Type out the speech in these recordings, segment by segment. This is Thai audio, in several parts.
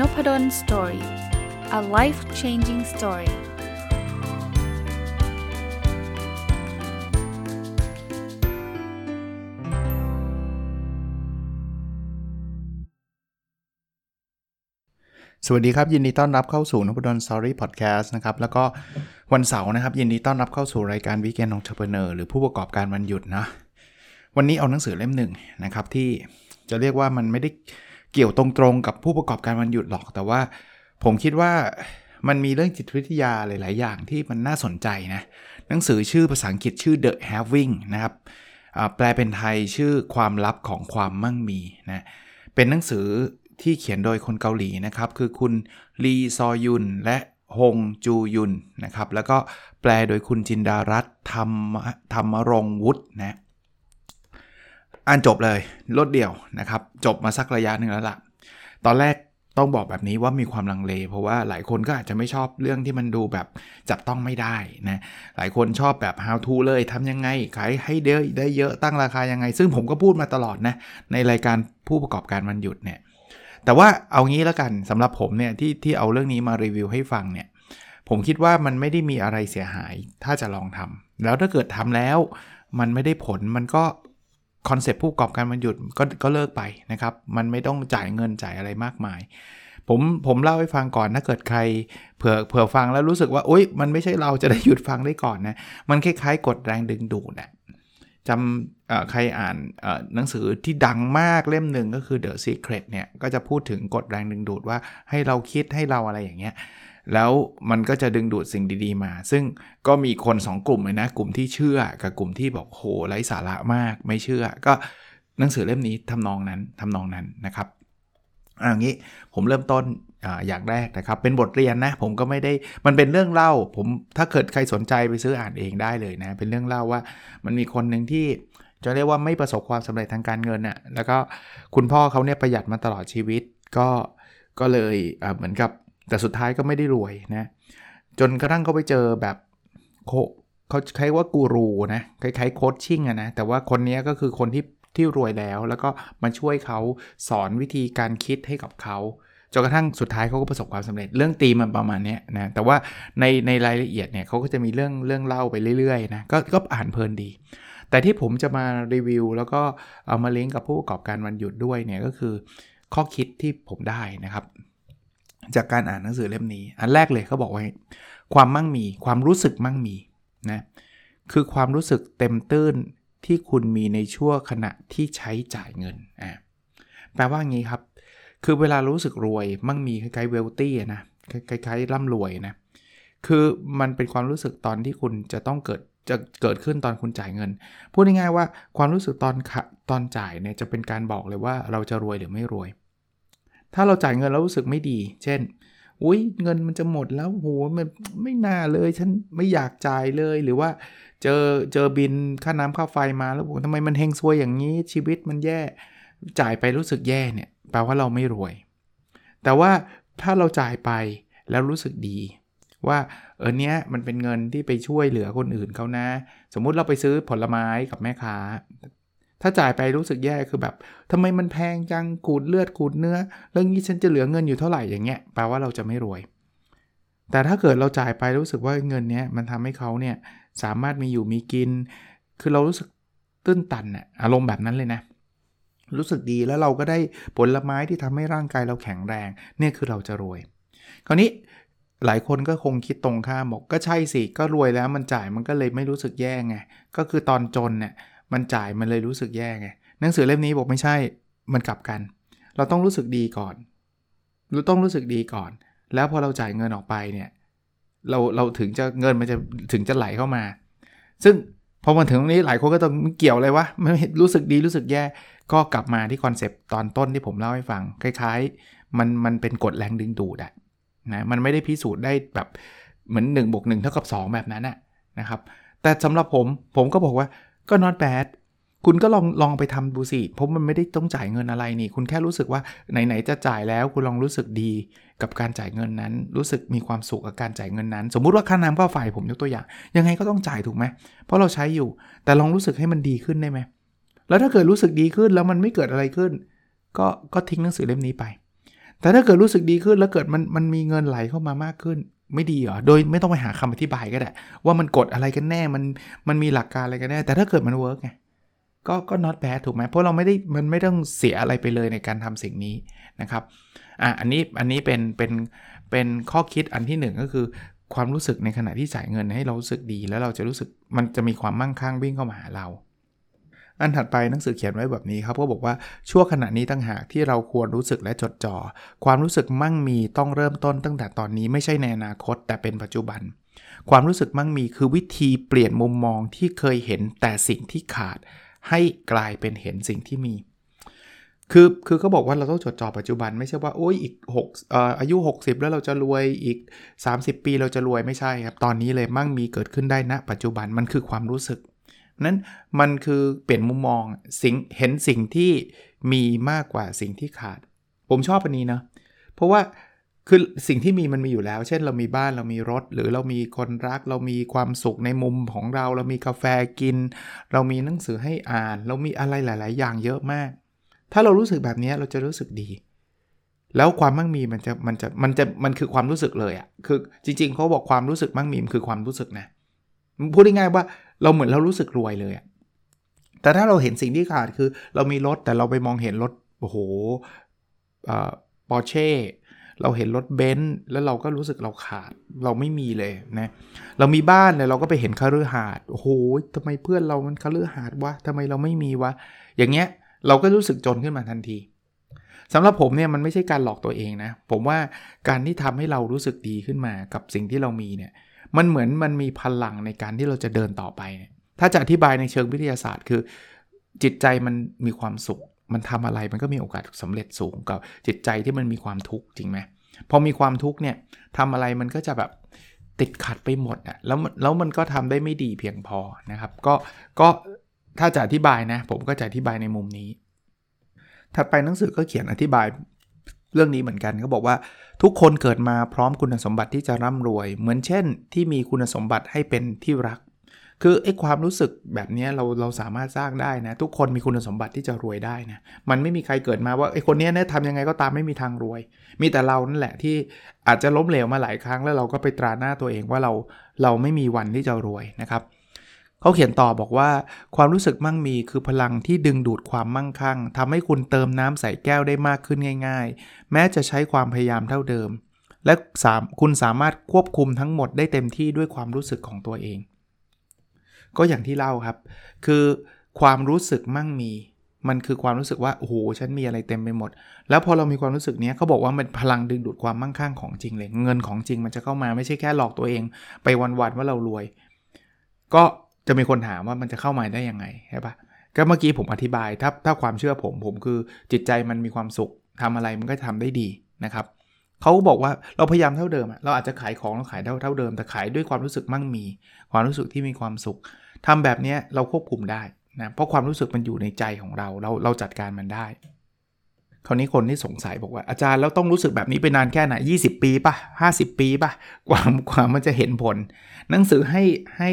Nopadol story a life changing story สวัสดีครับ ยินดีต้อนรับเข้าสู่นพดล story podcast นะครับ แล้วก็วันเสาร์นะครับ ยินดีต้อนรับเข้าสู่รายการ weekend entrepreneur หรือผู้ประกอบการวันหยุดนะ วันนี้เอาหนังสือเล่มหนึ่งนะครับ ที่จะเรียกว่ามันไม่ได้ เกี่ยวตรงๆกับผู้ประกอบการวันหยุดหรอก แต่ว่าผมคิดว่ามันมีเรื่องจิตวิทยาหลาย ๆ อย่างที่มันน่าสนใจนะ หนังสือชื่อภาษาอังกฤษชื่อ The Having นะครับแปลเป็นไทยชื่อความลับของความมั่งมีนะ เป็นหนังสือที่เขียนโดยคนเกาหลีนะครับ คือคุณลีซอยุนและฮงจูยุนนะครับ แล้วก็แปลโดยคุณจินดารัตธรรมธรรมรงวุฒินะ อ่านจบเลยรดเดียวนะครับ จบมาสักระยะหนึ่งแล้วละ่ะ ตอนแรกต้องบอกแบบนี้ว่ามีความลังเล เพราะว่าหลายคนก็อาจจะไม่ชอบเรื่องที่มันดูแบบจับต้องไม่ได้นะหลายคนชอบแบบ how to เลยทำยังไง ขายให้เดได้เยอะตั้งราคายังไง ซึ่งผมก็พูดมาตลอดนะ ในรายการผู้ประกอบการวันหยุดเนี่ยแต่ว่าเอางี้แล้วกันสำหรับผมเนี่ยที่ที่เอาเรื่องนี้มารีวิวให้ฟังเนี่ยผมคิดว่ามันไม่ได้มีอะไรเสียหายถ้าจะลองทำแล้วถ้าเกิดทำแล้ว มันไม่ได้ผลมันก็ คอนเซปต์ผู้ประกอบการมันหยุดก็ก็เลิกไปนะครับ มันไม่ต้องจ่ายเงินจ่ายอะไรมากมาย ผมผมเล่าให้ฟังก่อนถ้าเกิดใครเผื่อเผื่อฟังแล้วรู้สึกว่าโอ๊ยมันไม่ใช่เราจะได้หยุดฟังได้ก่อนนะมันคล้ายๆกดแรงดึงดูดนะจำใครอ่านหนังสือที่ดังมากเล่มหนึ่งก็คือ The Secret เนี่ยก็จะพูดถึงกดแรงดึงดูดว่าให้เราคิดให้เราอะไรอย่างเงี้ย แล้วมันก็จะดึงดูดสิ่งดีๆมา ซึ่งก็มีคน 2 กลุ่มเลยนะ กลุ่มที่เชื่อกับกลุ่มที่บอกโหไร้สาระมากไม่เชื่อ ก็หนังสือเล่มนี้ทำนองนั้นทำนองนั้นนะครับอันนี้ผมเริ่มต้นออย่างแรกนะครับ เป็นบทเรียนนะ ผมก็ไม่ได้มันเป็นเรื่องเล่า ผมถ้าเกิดใครสนใจไปซื้ออ่านเองได้เลยนะ เป็นเรื่องเล่าว่ามันมีคนหนึ่งที่จะเรียกว่าไม่ประสบความสำเร็จทางการเงินนะ่ะแล้วก็คุณพ่อเขาเนี่ยประหยัดมาตลอดชีวิตก็ก็เลยเหมือนกับ แต่สุดท้ายก็ไม่ได้รวยนะ จนกระทั่งเขาไปเจอแบบโคเขาใช้ว่ากูรูนะคล้ายๆโคชชิ่งอะนะ แต่ว่าคนนี้ก็คือคนที่ที่รวยแล้วแล้วก็มาช่วยเขาสอนวิธีการคิดให้กับเขาจนกระทั่งสุดท้ายเขาก็ประสบความสำเร็จเรื่องตีมันประมาณนี้นะแต่ว่าในในรายละเอียดเนี่ยเขาก็จะมีเรื่องเรื่องเล่าไปเรื่อยๆนะก็ก็อ่านเพลินดี แต่ที่ผมจะมารีวิว แล้วก็เอามาลิงก์กับผู้ประกอบการวันหยุดด้วยเนี่ยก็คือข้อคิดที่ผมได้นะครับ จากการอ่านหนังสือเล่มนี้ อันแรกเลยเขาบอกว่าความมั่งมี ความรู้สึกมั่งมีนะคือความรู้สึกเต็มตื้นที่คุณมีในช่วงขณะที่ใช้จ่ายเงินอ่าแปลว่างี้ครับ คือเวลารู้สึกรวยมั่งมีคล้ายๆเวลตี้นะคล้ายๆร่ำรวยนะคือมันเป็นความรู้สึกตอนที่คุณจะต้องเกิดจะเกิดขึ้นตอนคุณจ่ายเงิน พูดง่ายๆว่าความรู้สึกตอนตอนจ่ายเนี่ยจะเป็นการบอกเลยว่าเราจะรวยหรือไม่รวย ถ้าเราจ่ายเงินแล้วรู้สึกไม่ดี เช่นอุ้ยเงินมันจะหมดแล้วโหมันไม่น่าเลย ฉันไม่อยากจ่ายเลยหรือว่า เจอเจอบินค่าน้ำค่าไฟมาแล้วโหทำไมมันเฮงซวยอย่างนี้ชีวิตมันแย่จ่ายไปรู้สึกแย่เนี่ยแปลว่าเราไม่รวย แต่ว่าถ้าเราจ่ายไปแล้วรู้สึกดี ว่าเออเนี้ยมันเป็นเงินที่ไปช่วยเหลือคนอื่นเขานะ สมมุติเราไปซื้อผลไม้กับแม่ค้า ถ้าจ่ายไปรู้สึกแย่คือแบบทำไมมันแพงจังขูดเลือดขูดเนื้อ เรื่องนี้ฉันจะเหลือเงินอยู่เท่าไหร่อย่างเงี้ยแปลว่าเราจะไม่รวย แต่ถ้าเกิดเราจ่ายไปรู้สึกว่าเงินเนี้ยมันทำให้เขาเนี่ยสามารถมีอยู่มีกิน คือเรารู้สึกตื้นตันอะอารมณ์แบบนั้นเลยนะ รู้สึกดีแล้วเราก็ได้ผลไม้ที่ทำให้ร่างกายเราแข็งแรงเนี่ยคือเราจะรวย คราวนี้หลายคนก็คงคิดตรงข้ามบอกก็ใช่สิก็รวยแล้วมันจ่ายมันก็เลยไม่รู้สึกแย่ไงก็คือตอนจนเนี่ย มันจ่ายมันเลยรู้สึกแย่ไงหนังสือเล่มนี้บอกไม่ใช่มันกลับกัน เราต้องรู้สึกดีก่อนเราต้องรู้สึกดีก่อน แล้วพอเราจ่ายเงินออกไปเนี่ยเราเราถึงจะเงินมันจะถึงจะไหลเข้ามา ซึ่งพอมาถึงตรงนี้หลายคนก็ต้องเกี่ยวอะไรวะไม่รู้สึกดีรู้สึกแย่ก็กลับมาที่ concept ตอนต้นที่ผมเล่าให้ฟังคล้ายๆ มันมันเป็นกฎแรงดึงดูดอะนะมันไม่ได้พิสูจน์ได้แบบเหมือน1บวก1เท่ากับ 2 แบบนั้นอะนะครับแต่สำหรับผมผมก็บอกว่า ก็ not bad คุณก็ลองลองไปทำดูสิ เพราะมันไม่ได้ต้องจ่ายเงินอะไรนี่ คุณแค่รู้สึกว่าไหนๆจะจ่ายแล้ว คุณลองรู้สึกดีกับการจ่ายเงินนั้น รู้สึกมีความสุขกับการจ่ายเงินนั้น สมมุติว่าค่าน้ำค่าไฟผมยกตัวอย่าง ยังไงก็ต้องจ่ายถูกไหม เพราะเราใช้อยู่ แต่ลองรู้สึกให้มันดีขึ้นได้ไหม แล้วถ้าเกิดรู้สึกดีขึ้นแล้วมันไม่เกิดอะไรขึ้น ก็ก็ทิ้งหนังสือเล่มนี้ไป แต่ถ้าเกิดรู้สึกดีขึ้นแล้วเกิดมันมันมีเงินไหลเข้ามามากขึ้น ไม่ดีเหรอ โดยไม่ต้องไปหาคำอธิบายก็ได้ ว่ามันกฎอะไรกันแน่ มันมันมีหลักการอะไรกันแน่ แต่ถ้าเกิดมัน work ไง ก็ก็ not bad ถูกไหม เพราะเราไม่ได้มันไม่ต้องเสียอะไรไปเลยในการทำสิ่งนี้นะครับ อะอันนี้อันนี้เป็นเป็นเป็นข้อคิดอันที่หนึ่งก็คือ ความรู้สึกในขณะที่จ่ายเงินให้เรารู้สึกดี แล้วเราจะรู้สึกมันจะมีความมั่งคั่งวิ่งเข้ามาหาเรา อันถัดไปหนังสือเขียนไว้แบบนี้ครับก็บอกว่าชั่วขณะนี้ตั้งหากที่เราควรรู้สึกและจดจ่อความรู้สึกมั่งมีต้องเริ่มต้นตั้งแต่ตอนนี้ไม่ใช่ในอนาคต แต่เป็นปัจจุบัน ความรู้สึกมั่งมีคือวิธีเปลี่ยนมุมมองที่เคยเห็นแต่สิ่งที่ขาด ให้กลายเป็นเห็นสิ่งที่มีคือคือเขาบอกว่าเราต้องจดจ่อปัจจุบันไม่ใช่ว่าโอ้ยอีก6ออายุ 60 แล้วเราจะรวยอีก 30 ปีเราจะรวยไม่ใช่ครับ ตอนนี้เลยมั่งมีเกิดขึ้นได้ณปัจจุบันมันคือความรู้สึก นั้นมันคือเปลี่ยนมุมมองสิ่งเห็นสิ่งที่มีมากกว่าสิ่งที่ขาด ผมชอบอันนี้นะเพราะว่าคือสิ่งที่มีมันมีอยู่แล้ว เช่นเรามีบ้านเรามีรถ หรือเรามีคนรัก เรามีความสุขในมุมของเรา เรามีกาแฟกิน เรามีหนังสือให้อ่าน เรามีอะไรหลาย ๆ อย่างเยอะมาก ถ้าเรารู้สึกแบบนี้เราจะรู้สึกดี แล้วความมั่งมีมันจะมันจะมันจะมันคือความรู้สึกเลยอะ่ะคือจริง ๆเขาบอกความรู้สึกมั่งมีมันคือความรู้สึกนะพูดง่ายๆว่า เราเหมือนเรารู้สึกรวยเลยอะแต่ถ้าเราเห็นสิ่งที่ขาดคือ เรามีรถแต่เราไปมองเห็นรถโอ้โหปอร์เช่เราเห็นรถเบนซ์แล้วเราก็รู้สึกเราขาดเราไม่มีเลยนะเรามีบ้านเนี่ยเราก็ไปเห็นคาลือหาดโอ้โหทำไมเพื่อนเรามันคาลือหาดวะทำไมเราไม่มีวะอย่างเงี้ยเราก็รู้สึกจนขึ้นมาทันทีสำหรับผมเนี่ยมันไม่ใช่การหลอกตัวเองนะ ผมว่าการที่ทำให้เรารู้สึกดีขึ้นมากับสิ่งที่เรามีเนี่ย มันเหมือนมันมีพลังในการที่เราจะเดินต่อไป ถ้าจะอธิบายในเชิงวิทยาศาสตร์ คือ จิตใจมันมีความสุข มันทำอะไรมันก็มีโอกาสสำเร็จสูงกับจิตใจที่มันมีความทุกข์จริงไหมพอมีความทุกข์เนี่ยทำอะไรมันก็จะแบบติดขัดไปหมดอะแล้วแล้วมันก็ทำได้ไม่ดีเพียงพอนะครับ ก็ก็ถ้าจะอธิบายนะ ผมก็จะอธิบายในมุมนี้ ถัดไปหนังสือก็เขียนอธิบาย เรื่องนี้เหมือนกันเขาบอกว่าทุกคนเกิดมาพร้อมคุณสมบัติที่จะร่ำรวย เหมือนเช่น ที่มีคุณสมบัติให้เป็นที่รัก คือไอ้ความรู้สึกแบบนี้เราเราสามารถสร้างได้นะ ทุกคนมีคุณสมบัติที่จะรวยได้นะมันไม่มีใครเกิดมาว่าไอ้คนนี้เนี่ยทำยังไงก็ตามไม่มีทางรวย มีแต่เรานั่นแหละที่อาจจะล้มเหลวมาหลายครั้งแล้วเราก็ไปตราหน้าตัวเองว่าเราเราไม่มีวันที่จะรวยนะครับ เขาเขียนต่อบอกว่า ความรู้สึกมั่งมีคือพลังที่ดึงดูดความมั่งคั่งทำให้คุณเติมน้ำใส่แก้วได้มากขึ้นง่าย ๆ แม้จะใช้ความพยายามเท่าเดิม และสามคุณสามารถควบคุมทั้งหมดได้เต็มที่ด้วยความรู้สึกของตัวเอง ก็อย่างที่เล่าครับ คือความรู้สึกมั่งมี มันคือความรู้สึกว่าโอ้โหฉันมีอะไรเต็มไปหมด แล้วพอเรามีความรู้สึกนี้เขาบอกว่ามันพลังดึงดูดความมั่งคั่งของจริงเลย เงินของจริงมันจะเข้ามาไม่ใช่แค่หลอกตัวเอง ไปวันๆว่าเรารวย ก็ จะมีคนถามว่ามันจะเข้ามาได้ยังไงใช่ปะก็เมื่อกี้ผมอธิบายถ้าถ้าความเชื่อผมผมคือจิตใจมันมีความสุขทำอะไรมันก็ทำได้ดีนะครับเขาบอกว่าเราพยายามเท่าเดิมเราอาจจะขายของเราขายเท่าเท่าเดิม แต่ขายด้วยความรู้สึกมั่งมี ความรู้สึกที่มีความสุขทำแบบนี้เราควบคุมได้นะเพราะความรู้สึกมันอยู่ในใจของเราเราเราจัดการมันได้คราวนี้คนที่สงสัยบอกว่าอาจารย์แล้วต้องรู้สึกแบบนี้ไปนานแค่ไหน 20 ปีปะ50 ปีปะกว่ากว่ามันจะเห็นผล หนังสือให้ให้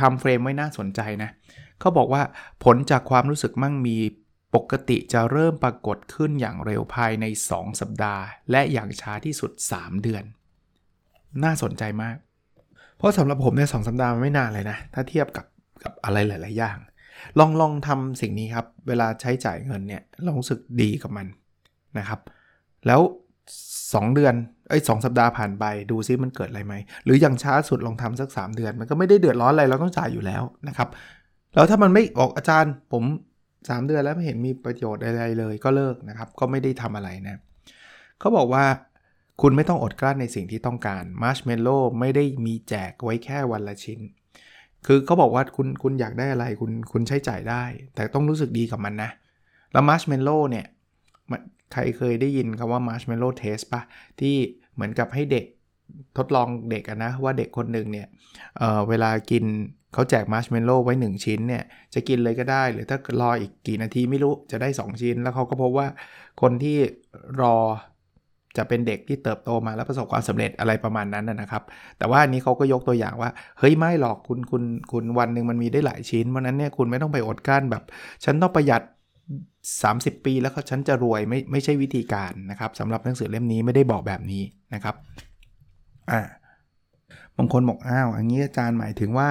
ทำเฟรมไว้น่าสนใจนะเขาบอกว่าผลจากความรู้สึกมั่งมีปกติจะเริ่มปรากฏขึ้นอย่างเร็วภายใน 2 สัปดาห์ และอย่างช้าที่สุด 3 เดือน น่าสนใจมาก เพราะสำหรับผมเนี่ยสสัปดาห์มันไม่นานเลยนะ ถ้าเทียบกับกับอะไรหลาย ๆ อย่าง ลองลองทำสิ่งนี้ครับ เวลาใช้จ่ายเงินเนี่ยลองรู้สึกดีกับมันนะครับ แล้ว 2 เดือน ไอ้สสัปดาห์ผ่านไปดูซิมันเกิดอะไรไหม หรืออย่างช้าสุดลองทำสัก 3 เดือน มันก็ไม่ได้เดือดร้อนอะไรเราต้องจ่ายอยู่แล้วนะครับ แล้วถ้ามันไม่ออกอาจารย์ผม 3 เดือนแล้วไม่เห็นมีประโยชน์อะไรเลยก็เลิกนะครับ ก็ไม่ได้ทำอะไรนะเขาบอกว่าคุณไม่ต้องอดกลั้นในสิ่งที่ต้องการมาร์ชเมลโล่ไม่ได้มีแจกไว้แค่วันละชิ้น คือเขาบอกว่าคุณคุณอยากได้อะไรคุณคุณใช้จ่ายได้ แต่ต้องรู้สึกดีกับมันนะแล้วมาร์ชเมลโล่เนี่ย ใครเคยได้ยินคำว่า marshmallow test ปะที่เหมือนกับให้เด็กทดลองเด็กนะว่าเด็กคนหนึ่งเนี่ยเวลากินเขาแจกมาร์ชเมลโล่ไว้ 1 ชิ้นเนี่ยจะกินเลยก็ได้ หรือถ้ารออีกกี่นาทีไม่รู้จะได้ 2 ชิ้น แล้วเขาก็พบว่าคนที่รอจะเป็นเด็กที่เติบโตมาแล้วประสบความสำเร็จอะไรประมาณนั้นนะครับ แต่ว่าอันนี้เขาก็ยกตัวอย่างว่า เฮ้ยไม่หรอกคุณคุณคุณวันหนึ่งมันมีได้หลายชิ้น เพราะนั้นเนี่ยคุณไม่ต้องไปอดกั้นแบบ ฉันต้องประหยัด 30 ปีแล้วก็ฉันจะรวยไม่ไม่ใช่วิธีการนะครับสำหรับหนังสือเล่มนี้ไม่ได้บอกแบบนี้นะครับอ่าบางคนบอกอ้าวอันนี้อาจารย์หมายถึงว่า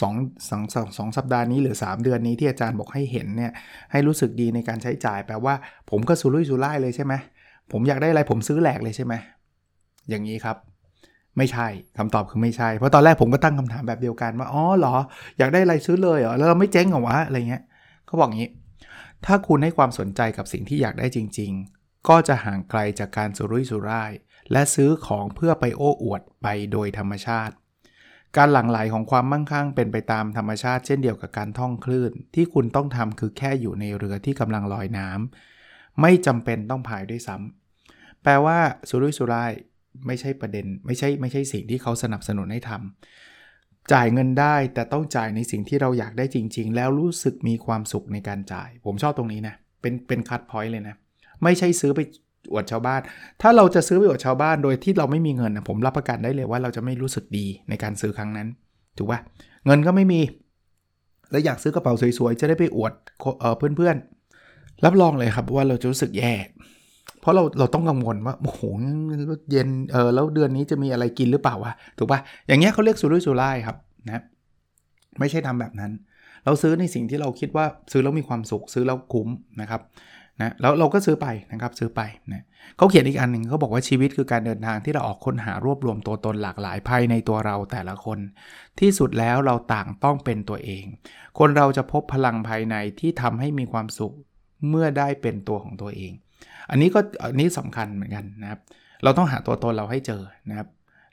สองสองสองสองสัปดาห์นี้หรือ 3 เดือนนี้ที่อาจารย์บอกให้เห็นเนี่ยให้รู้สึกดีในการใช้จ่ายแปลว่า ผมก็สุรุ่ยสุร่ายเลยใช่ไหมผมอยากได้อะไรผมซื้อแหลกเลยใช่ไหมอย่างนี้ครับ ไม่ใช่คำตอบคือไม่ใช่เพราะตอนแรกผมก็ตั้งคำถามแบบเดียวกันว่าอ๋อเหรอ อยากได้อะไรซื้อเลยเหรอแล้วเราไม่เจ๊งเหรอวะอะไรเงี้ยเขาบอกงี้ ถ้าคุณให้ความสนใจกับสิ่งที่อยากได้จริง ๆ ก็จะห่างไกลจากการสุรุ่ยสุร่าย และซื้อของเพื่อไปโอ้อวดไปโดยธรรมชาติ การหลั่งไหลของความมั่งคั่งเป็นไปตามธรรมชาติ เช่นเดียวกับการท่องคลื่น ที่คุณต้องทำคือแค่อยู่ในเรือที่กำลังลอยน้ำไม่จำเป็นต้องพายด้วยซ้ำแปลว่าสุรุ่ยสุร่ายไม่ใช่ประเด็น ไม่ใช่ไม่ใช่สิ่งที่เขาสนับสนุนให้ทำ จ่ายเงินได้แต่ต้องจ่ายในสิ่งที่เราอยากได้จริง ๆ แล้วรู้สึกมีความสุขในการจ่าย ผมชอบตรงนี้นะ เป็นเป็นคัดพอยต์เลยนะ ไม่ใช่ซื้อไปอวดชาวบ้าน ถ้าเราจะซื้อไปอวดชาวบ้านโดยที่เราไม่มีเงินนะผมรับประกันได้เลยว่าเราจะไม่รู้สึกดีในการซื้อครั้งนั้น ถูกปะเงินก็ไม่มี แล้วอยากซื้อกระเป๋าสวยๆ จะได้ไปอวดเพื่อนๆรับรองเลยครับว่าเราจะรู้สึกแย่ เพราะเราเราต้องกังวลว่าโอ้โหเย็นเออแล้วเดือนนี้จะมีอะไรกินหรือเปล่าวะถูกปะอย่างเงี้ยเขาเรียกสุรุ่ยสุร่ายครับนะไม่ใช่ทำแบบนั้น เราซื้อในสิ่งที่เราคิดว่าซื้อแล้วมีความสุขซื้อแล้วคุ้มนะครับนะแล้วเราก็ซื้อไปนะครับซื้อไปนะเขาเขียนอีกอันหนึ่งเขาบอกว่าชีวิตคือการเดินทางที่เราออกค้นหารวบรวมตัวตนหลากหลายภายในตัวเราแต่ละคน ที่สุดแล้วเราต่างต้องเป็นตัวเอง คนเราจะพบพลังภายในที่ทำให้มีความสุขเมื่อได้เป็นตัวของตัวเอง อันนี้ก็อันนี้สำคัญเหมือนกันนะครับ เราต้องหาตัวตนเราให้เจอนะครับ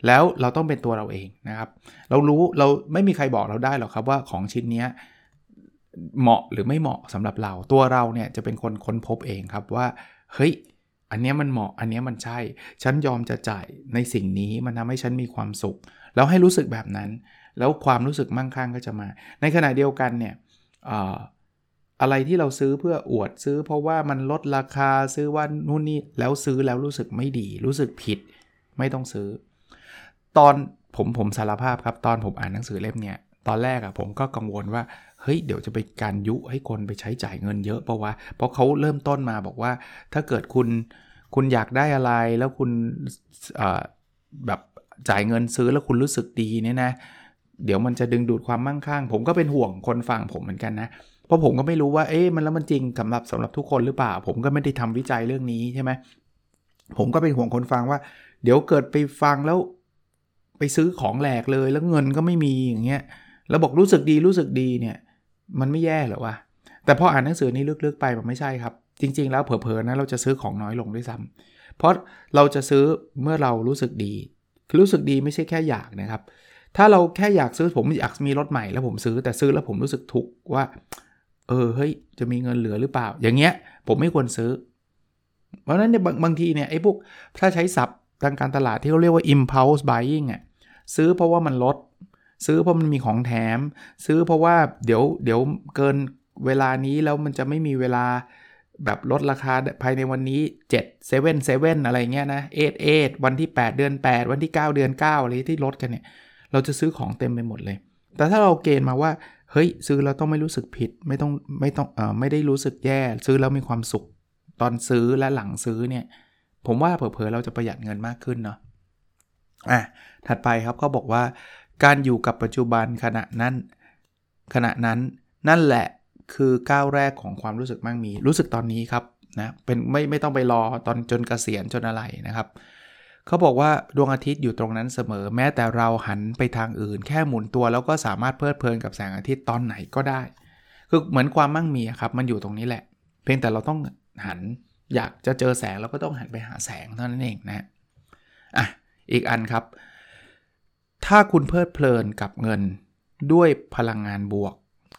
แล้วเราต้องเป็นตัวเราเองนะครับ เรารู้เราไม่มีใครบอกเราได้หรอกครับว่าของชิ้นนี้เหมาะหรือไม่เหมาะสำหรับเรา ตัวเราเนี่ยจะเป็นคนค้นพบเองครับว่าเฮ้ยอันนี้มันเหมาะอันนี้มันใช่ ฉันยอมจะจ่ายในสิ่งนี้มันทำให้ฉันมีความสุข แล้วให้รู้สึกแบบนั้น แล้วความรู้สึกมั่งคั่งก็จะมา ในขณะเดียวกันเนี่ย อะไรที่เราซื้อเพื่ออวดซื้อ เพราะว่ามันลดราคาซื้อว่านู่นนี่แล้วซื้อแล้วรู้สึกไม่ดี รู้สึกผิด ไม่ต้องซื้อ ตอนผมผมสารภาพครับตอนผมอ่านหนังสือเล่มเนี้ยตอนแรกอะผมก็กังวลว่าเฮ้ยเดี๋ยวจะไปการยุให้คนไปใช้จ่ายเงินเยอะเพราะว่าเพราะเขาเริ่มต้นมาบอกว่า ถ้าเกิดคุณคุณอยากได้อะไรแล้วคุณแบบจ่ายเงินซื้อแล้วคุณรู้สึกดีเนี่ยนะ เดี๋ยวมันจะดึงดูดความมั่งคั่ง ผมก็เป็นห่วงคนฟังผมเหมือนกันนะ เพราะผมก็ไม่รู้ว่าเอ๊ะมันแล้วมันจริงสำหรับสำหรับทุกคนหรือเปล่า ผมก็ไม่ได้ทำวิจัยเรื่องนี้ใช่ไหมผมก็เป็นห่วงคนฟังว่า เดี๋ยวเกิดไปฟังแล้วไปซื้อของแหลกเลยแล้วเงินก็ไม่มีอย่างเงี้ยแล้วบอกรู้สึกดีรู้สึกดีเนี่ย มันไม่แย่หรอวะแต่พออ่านหนังสือนี้ลึกๆไปมันไม่ใช่ครับ จริง ๆ แล้วเผลอๆนะเราจะซื้อของน้อยลงด้วยซ้ำเพราะเราจะซื้อเมื่อเรารู้สึกดี รู้สึกดีไม่ใช่แค่อยากนะครับ ถ้าเราแค่อยากซื้อผมอยากมีรถใหม่แล้วผมซื้อแต่ซื้อแล้วผมรู้สึกทุกข์ว่า เออเฮ้ยจะมีเงินเหลือหรือเปล่า อย่างเงี้ย ผมไม่ควรซื้อ เพราะนั้นเนี่ยบางบางทีเนี่ยไอ้พวกถ้าใช้ศัพท์ทางการตลาดที่เขาเรียกว่า impulse buying อะซื้อเพราะว่ามันลด ซื้อเพราะมันมีของแถม ซื้อเพราะว่าเดี๋ยวเดี๋ยวเกินเวลานี้แล้วมันจะไม่มีเวลาแบบลดราคาภายในวันนี้ 7 7 7 อะไรเงี้ยนะ8 8วันที่ 8 เดือน 8 วันที่ 9 เดือน9อะไรที่ลดกันเนี่ย เราจะซื้อของเต็มไปหมดเลย แต่ถ้าเราเกณฑ์มาว่า เฮ้ยซื้อแล้วต้องไม่รู้สึกผิด ไม่ต้องไม่ต้องเอ่อไม่ได้รู้สึกแย่ ซื้อแล้วมีความสุข ตอนซื้อและหลังซื้อเนี่ย ผมว่าเผลอๆเราจะประหยัดเงินมากขึ้นเนาะอะถัดไปครับเขาบอกว่า การอยู่กับปัจจุบันขณะนั้น ขณะนั้นนั่นแหละคือก้าวแรกของความรู้สึกมั่งมี รู้สึกตอนนี้ครับนะเป็นไม่ไม่ต้องไปรอตอนจนเกษียณจนอะไรนะครับ เขาบอกว่าดวงอาทิตย์อยู่ตรงนั้นเสมอ แม้แต่เราหันไปทางอื่น แค่หมุนตัวแล้วก็สามารถเพลิดเพลินกับแสงอาทิตย์ตอนไหนก็ได้ คือเหมือนความมั่งมีครับมันอยู่ตรงนี้แหละ เพียงแต่เราต้องหันอยากจะเจอแสงเราก็ต้องหันไปหาแสงเท่านั้นเองนะอะอีกอันครับ ถ้าคุณเพลิดเพลินกับเงินด้วยพลังงานบวก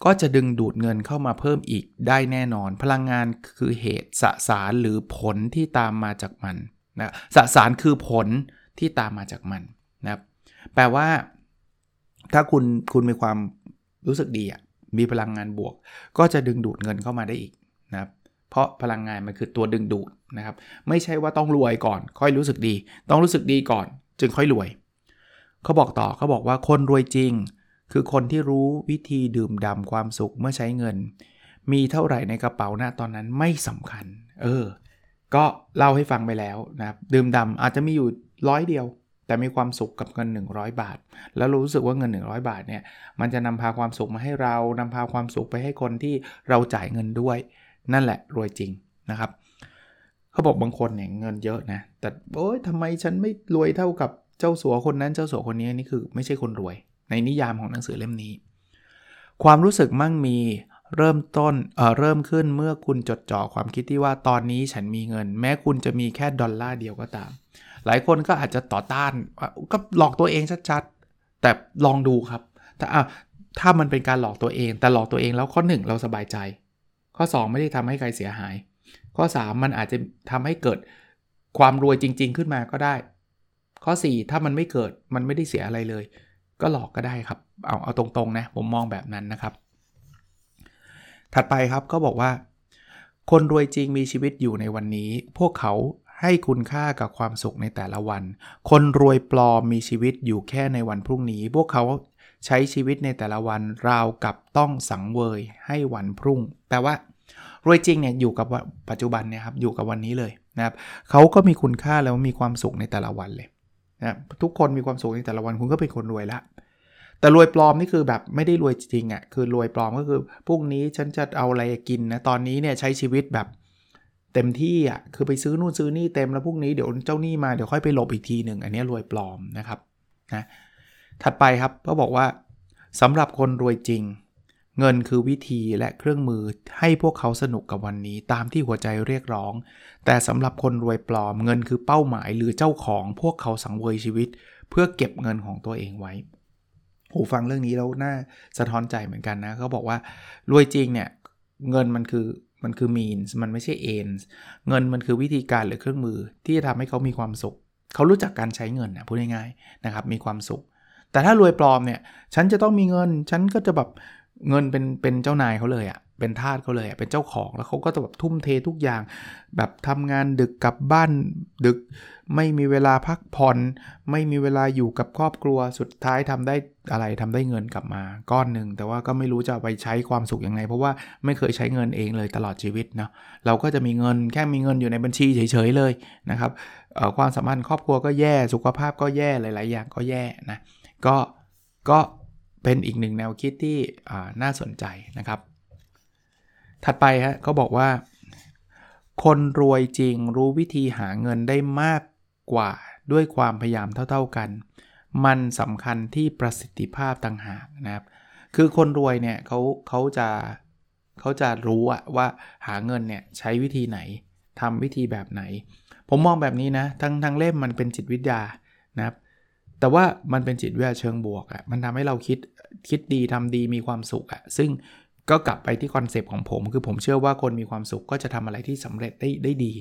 ก็จะดึงดูดเงินเข้ามาเพิ่มอีกได้แน่นอน พลังงานคือเหตุสสารหรือผลที่ตามมาจากมัน นะสสารคือผลที่ตามมาจากมันนะครับแปลว่าถ้าคุณคุณมีความรู้สึกดีอะมีพลังงานบวก ก็จะดึงดูดเงินเข้ามาได้อีกนะครับเพราะพลังงานมันคือตัวดึงดูดนะครับไม่ใช่ว่าต้องรวยก่อน ค่อยรู้สึกดี ต้องรู้สึกดีก่อน จึงค่อยรวย เขาบอกต่อเขาบอกว่าคนรวยจริง คือคนที่รู้วิธีดื่มด่าความสุขเมื่อใช้เงิน มีเท่าไหร่ในกระเป๋าหน้าตอนนั้นไม่สำคัญ เออ ก็เล่าให้ฟังไปแล้วนะครับดื่มดำอาจจะมีอยู่ร้อยเดียว แต่มีความสุขกับเงิน 100 บาท แล้วรู้สึกว่าเงิน 100 บาทเนี่ยมันจะนำพาความสุขมาให้เรานำพาความสุขไปให้คนที่เราจ่ายเงินด้วย นั่นแหละรวยจริงนะครับเขาบอกบางคนเนี่ยเงินเยอะนะแต่โอ๊ยทำไมฉันไม่รวยเท่ากับเจ้าสัวคนนั้นเจ้าสัวคนนี้นี่คือไม่ใช่คนรวย ในนิยามของหนังสือเล่มนี้ ความรู้สึกมั่งมี เริ่มต้นเเริ่มขึ้นเมื่อคุณจดจ่อความคิดที่ว่าตอนนี้ฉันมีเงิน แม้คุณจะมีแค่ดอลลาร์เดียวก็ตาม หลายคนก็อาจจะต่อต้านก็หลอกตัวเองชัดๆ แต่ลองดูครับ ถ้าถ้ามันเป็นการหลอกตัวเอง แต่หลอกตัวเองแล้วข้อ 1 เราสบายใจ ข้อ 2 ไม่ได้ทำให้ใครเสียหาย ข้อ 3 มันอาจจะทำให้เกิดความรวยจริง ๆ ขึ้นมาก็ได้ ข้อ 4 ถ้ามันไม่เกิดมันไม่ได้เสียอะไรเลย ก็หลอกก็ได้ครับเอาเอาตรงๆนะผมมองแบบนั้นนะครับ ถัดไปครับก็บอกว่า คนรวยจริงมีชีวิตอยู่ในวันนี้ พวกเขาให้คุณค่ากับความสุขในแต่ละวัน คนรวยปลอมมีชีวิตอยู่แค่ในวันพรุ่งนี้ พวกเขาใช้ชีวิตในแต่ละวันราวกับต้องสังเวยให้วันพรุ่ง แปลว่ารวยจริงเนี่ยอยู่กับปัจจุบันเนี่ยครับอยู่กับวันนี้เลยนะครับเขาก็มีคุณค่าแล้วมีความสุขในแต่ละวันเลยนะทุกคนมีความสุขในแต่ละวันคุณก็เป็นคนรวยละ แต่รวยปลอมนี่คือแบบไม่ได้รวยจริงอะ่ะคือรวยปลอมก็คือพรุ่งนี้ฉันจะเอาอะไรกินนะตอนนี้เนี่ยใช้ชีวิตแบบเต็มที่อะ่ะคือไปซื้อนู่นซื้อนี่เต็มแล้วพรุ่งนี้เดี๋ยวเจ้านี่มาเดี๋ยวค่อยไปหลบอีกทีหนึ่งอันนี้รวยปลอมนะครับนะถัดไปครับก็บอกว่าสำหรับคนรวยจริง เงินคือวิธีและเครื่องมือให้พวกเขาสนุกกับวันนี้ตามที่หัวใจเรียกร้อง แต่สำหรับคนรวยปลอม เงินคือเป้าหมายหรือเจ้าของพวกเขาสังเวยชีวิต เพื่อเก็บเงินของตัวเองไว้ หูฟังเรื่องนี้แล้วน่าสะท้อนใจเหมือนกันนะเขาบอกว่ารวยจริงเนี่ยเงินมันคือมันคือ means มันไม่ใช่ ends เงินมันคือวิธีการหรือเครื่องมือ ที่จะทำให้เขามีความสุข เขารู้จักการใช้เงินนะพูดง่ายๆนะครับมีความสุข แต่ถ้ารวยปลอมเนี่ยฉันจะต้องมีเงิน ฉันก็จะแบบเงินเป็นเป็นเจ้านายเขาเลยอะ่ะ เป็นทาสเขาเลยเป็นเจ้าของแล้วเขาก็จะแบบทุ่มเททุกอย่าง แบบทำงานดึกกลับบ้านดึกไม่มีเวลาพักผ่อน ไม่มีเวลาอยู่กับครอบครัวสุดท้ายทำได้อะไรทำได้เงินกลับมาก้อนหนึ่งแต่ว่าก็ไม่รู้จะไปใช้ความสุขยังไง เพราะว่าไม่เคยใช้เงินเองเลยตลอดชีวิตเนาะเราก็จะมีเงินแค่มีเงินอยู่ในบัญชีเฉยๆเลยนะครับความสัมพันธ์ครอบครัวก็แย่สุขภาพก็แย่หลายๆ อย่างก็แย่นะก็ก็เป็นอีกหนึ่งแนวคิดที่น่าสนใจนะครับ ถัดไปฮะเขาบอกว่า คนรวยจริงรู้วิธีหาเงินได้มากกว่าด้วยความพยายามเท่าๆกัน มันสำคัญที่ประสิทธิภาพต่างหากนะครับ คือคนรวยเนี่ยเขาเขาจะเขาจะรู้ว่าหาเงินเนี่ยใช้วิธีไหนทำวิธีแบบไหน ผมมองแบบนี้นะทั้งทั้งเล่มมันเป็นจิตวิทยานะครับแต่ว่ามันเป็นจิตวิทยาเชิงบวกอะ่ะ มันทำให้เราคิดคิดดีทำดีมีความสุขอะ่ะ ซึ่ง ก็กลับไปที่คอนเซปต์ของผม คือผมเชื่อว่าคนมีความสุขก็จะทำอะไรที่สำเร็จได้ได้ดี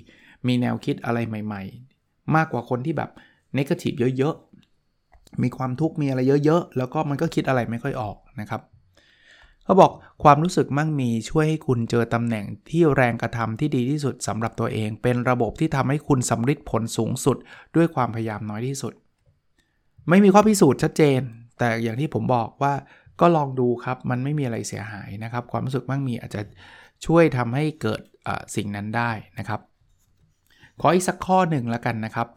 มีแนวคิดอะไรใหม่ ๆ มากกว่าคนที่แบบนกาทีฟเยอะๆ มีความทุกข์มีอะไรเยอะๆ แล้วก็มันก็คิดอะไรไม่ค่อยออกนะครับเขาบอกความรู้สึกมั่งมีช่วยให้คุณเจอตำแหน่งที่แรงกระทำที่ดีที่สุดสำหรับตัวเอง เป็นระบบที่ทำให้คุณสำเร็จผลสูงสุด ด้วยความพยายามน้อยที่สุด ไม่มีข้อพิสูจน์ชัดเจน แต่อย่างที่ผมบอกว่า ก็ลองดูครับ มันไม่มีอะไรเสียหายนะครับ ความรู้สึกมั่งมีอาจจะช่วยทำให้เกิดสิ่งนั้นได้นะครับ ขออีกสักข้อหนึ่งแล้วกันนะครับ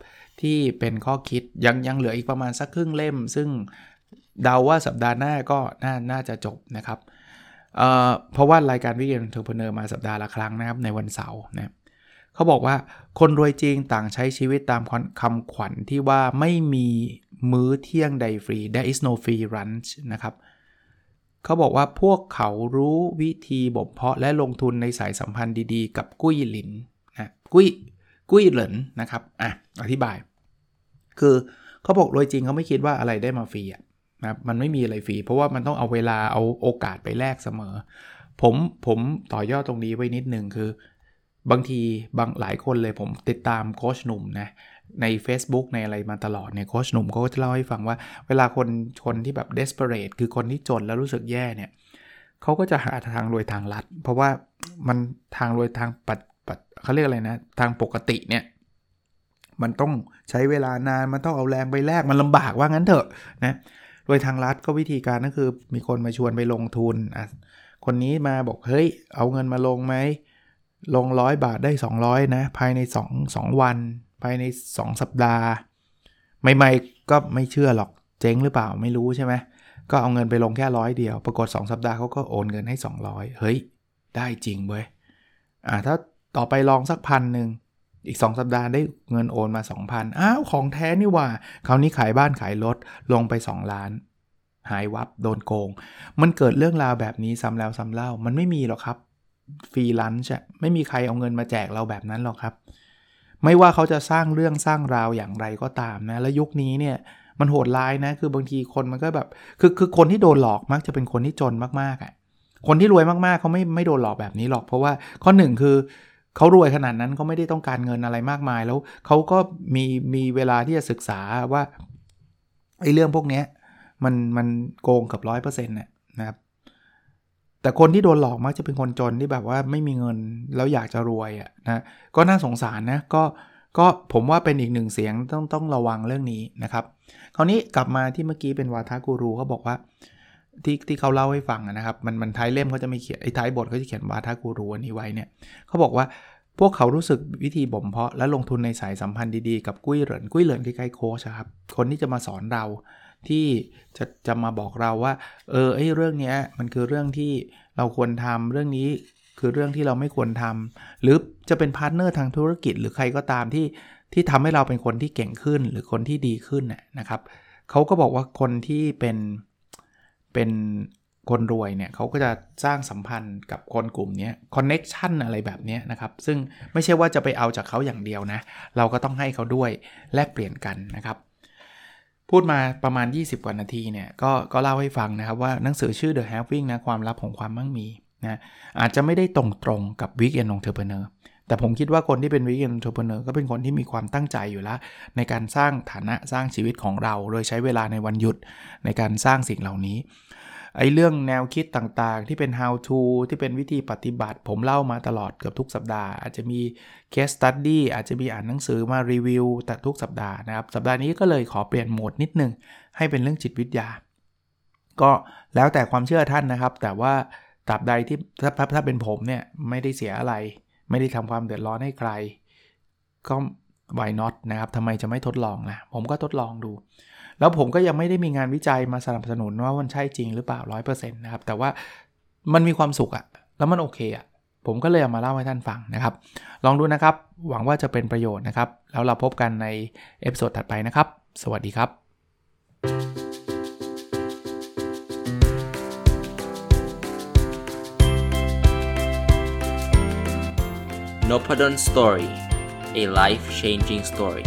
ที่เป็นข้อคิดยังยังเหลืออีกประมาณสักครึ่งเล่ม ซึ่งเดาว่าสัปดาห์หน้าก็น่าน่าจะจบนะครับเพราะว่ารายการ weekend entrepreneur มาสัปดาห์ละครั้งนะครับในวันเสาร์นะเขาบอกว่าคนรวยจริงต่างใช้ชีวิตตามคำขวัญที่ว่าไม่มีมื้อเที่ยงใดฟรี there is no free lunch นะครับเขาบอกว่าพวกเขารู้วิธีบ่มเพาะและลงทุนในสายสัมพันธ์ดีๆ กับกุ้ยหลินนะกุ้ยกุ้ยเหลินนะครับอะอธิบาย คือเขาบอกรวยจริงเขาไม่คิดว่าอะไรได้มาฟรีอะนะมันไม่มีอะไรฟรี เพราะว่ามันต้องเอาเวลาเอาโอกาสไปแลกเสมอ ผมผมต่อยอดตรงนี้ไว้นิดนึงคือบางทีบางหลายคนเลยผมติดตามโค้ชหนุ่มนะ ใน Facebook ในอะไรมาตลอดเนี่ยโค้ชหนุ่มเขาก็จะเล่าให้ฟังว่า เวลาคนคนที่แบบ desperate คือคนที่จนแล้วรู้สึกแย่เนี่ยเขาก็จะหาทางรวยทางลัด เพราะว่ามันทางรวยทางปัดปัดเขาเรียกอะไรนะ ทางปกติเนี่ยมันต้องใช้เวลานาน มันต้องเอาแรงไปแลก มันลำบากว่างั้นเถอะนะรวยทางลัดก็วิธีการก็คือมีคนมาชวนไปลงทุนอะคนนี้มาบอกเฮ้ย เอาเงินมาลงไหม ลงร้อยบาทได้ 200นะภายใน 2 2 วัน ภายใน 2 สัปดาห์ใหม่ๆก็ไม่เชื่อหรอกเจ๊งหรือเปล่าไม่รู้ใช่ไหมก็เอาเงินไปลงแค่ร้อยเดียว ปรากฏ 2 สัปดาห์เขาก็โอนเงินให้ 200 เฮ้ย ได้จริงเว้ยอ่าถ้าต่อไปลองสักพันหนึ่งอีก 2 สัปดาห์ได้เงินโอนมา 2,000 อ้าว ของแท้นี่ว่า คราวนี้ขายบ้านขายรถลงไป 2 ล้าน หายวับโดนโกง มันเกิดเรื่องราวแบบนี้ซ้ำแล้วซ้ำเล่า มันไม่มีหรอกครับฟรีลันช์ไม่มีใครเอาเงินมาแจกเราแบบนั้นหรอกครับ ไม่ว่าเขาจะสร้างเรื่องสร้างราวอย่างไรก็ตามนะ แล้วยุคนี้เนี่ยมันโหดร้ายนะ คือบางทีคนมันก็แบบ คือคือคนที่โดนหลอกมักจะเป็นคนที่จนมากๆอะ่ะ คนที่รวยมากๆเขาไม่ไม่โดนหลอกแบบนี้หรอก เพราะว่าข้อหนึ่งคือเขารวยขนาดนั้นเขาไม่ได้ต้องการเงินอะไรมากมาย แล้วเขาก็มีมีเวลาที่จะศึกษาว่าไอ้เรื่องพวกนี้มันมันโกงกับร้อยเปอร์เซ็นต์นะครับ แต่คนที่โดนหลอกมักจะเป็นคนจนที่แบบว่าไม่มีเงินแล้วอยากจะรวยอะนะก็น่าสงสารนะก็ก็ผมว่าเป็นอีกหนึ่งเสียงต้องต้องระวังเรื่องนี้นะครับ คราวนี้กลับมาที่เมื่อกี้เป็นวาทากูรูเขาบอกว่าที่ที่เขาเล่าให้ฟังนะครับ มันมันท้ายเล่มเขาจะไม่เขียนไอ้ท้ายบทเขาจะเขียนวาทากูรูอันนี้ไว้เนี่ยเขาบอกว่าพวกเขารู้สึกวิธีบ่มเพาะและลงทุนในสายสัมพันธ์ดีๆ กับกุ้ยเหรินกุ้ยเหรินคล้ายๆโค้ชครับคนที่จะมาสอนเรา ที่จะจะมาบอกเราว่า เออไอ้เรื่องนี้มันคือเรื่องที่เราควรทำเรื่องนี้คือเรื่องที่เราไม่ควรทำหรือจะเป็น partner ทางธุรกิจ หรือใครก็ตามที่ที่ทำให้เราเป็นคนที่เก่งขึ้น หรือคนที่ดีขึ้นนะครับเขาก็บอกว่าคนที่เป็นเป็นคนรวยเนี่ยเขาก็จะสร้างสัมพันธ์กับคนกลุ่มนี้คอนเน็กชันอะไรแบบนี้นะครับ ซึ่งไม่ใช่ว่าจะไปเอาจากเขาอย่างเดียวนะ เราก็ต้องให้เขาด้วยแลกเปลี่ยนกันนะครับ พูดมาประมาณ 20 กว่านาทีเนี่ยก็ก็เล่าให้ฟังนะครับว่าหนังสือชื่อ The Having นะความลับของความมั่งมีนะอาจจะไม่ได้ตรงตรงกับ Weekend Entrepreneur แต่ผมคิดว่าคนที่เป็น Weekend Entrepreneur ก็เป็นคนที่มีความตั้งใจอยู่แล้ว ในการสร้างฐานะสร้างชีวิตของเรา โดยใช้เวลาในวันหยุดในการสร้างสิ่งเหล่านี้ ไอ้เรื่องแนวคิดต่างๆ ที่เป็น how to ที่เป็นวิธีปฏิบัติ ผมเล่ามาตลอดเกือบทุกสัปดาห์ อาจจะมี case study อาจจะมีอ่านหนังสือมารีวิว แต่ทุกสัปดาห์นะครับ สัปดาห์นี้ก็เลยขอเปลี่ยนโหมดนิดนึง ให้เป็นเรื่องจิตวิทยา ก็แล้วแต่ความเชื่อท่านนะครับ แต่ว่าตราบใดที่ถ้าถ้าเป็นผมเนี่ยไม่ได้เสียอะไร ไม่ได้ทำความเดือดร้อนให้ใคร ก็ why not นะครับทำไมจะไม่ทดลองนะผมก็ทดลองดู แล้วผมก็ยังไม่ได้มีงานวิจัยมาสนับสนุนว่ามันใช่จริงหรือเปล่า100%นะครับ แต่ว่ามันมีความสุขอะแล้วมันโอเคอะผมก็เลยเอามาเล่าให้ท่านฟังนะครับ ลองดูนะครับ หวังว่าจะเป็นประโยชน์นะครับ แล้วเราพบกันใน episode ถัดไปนะครับ สวัสดีครับ n o p a d o n Story a life changing story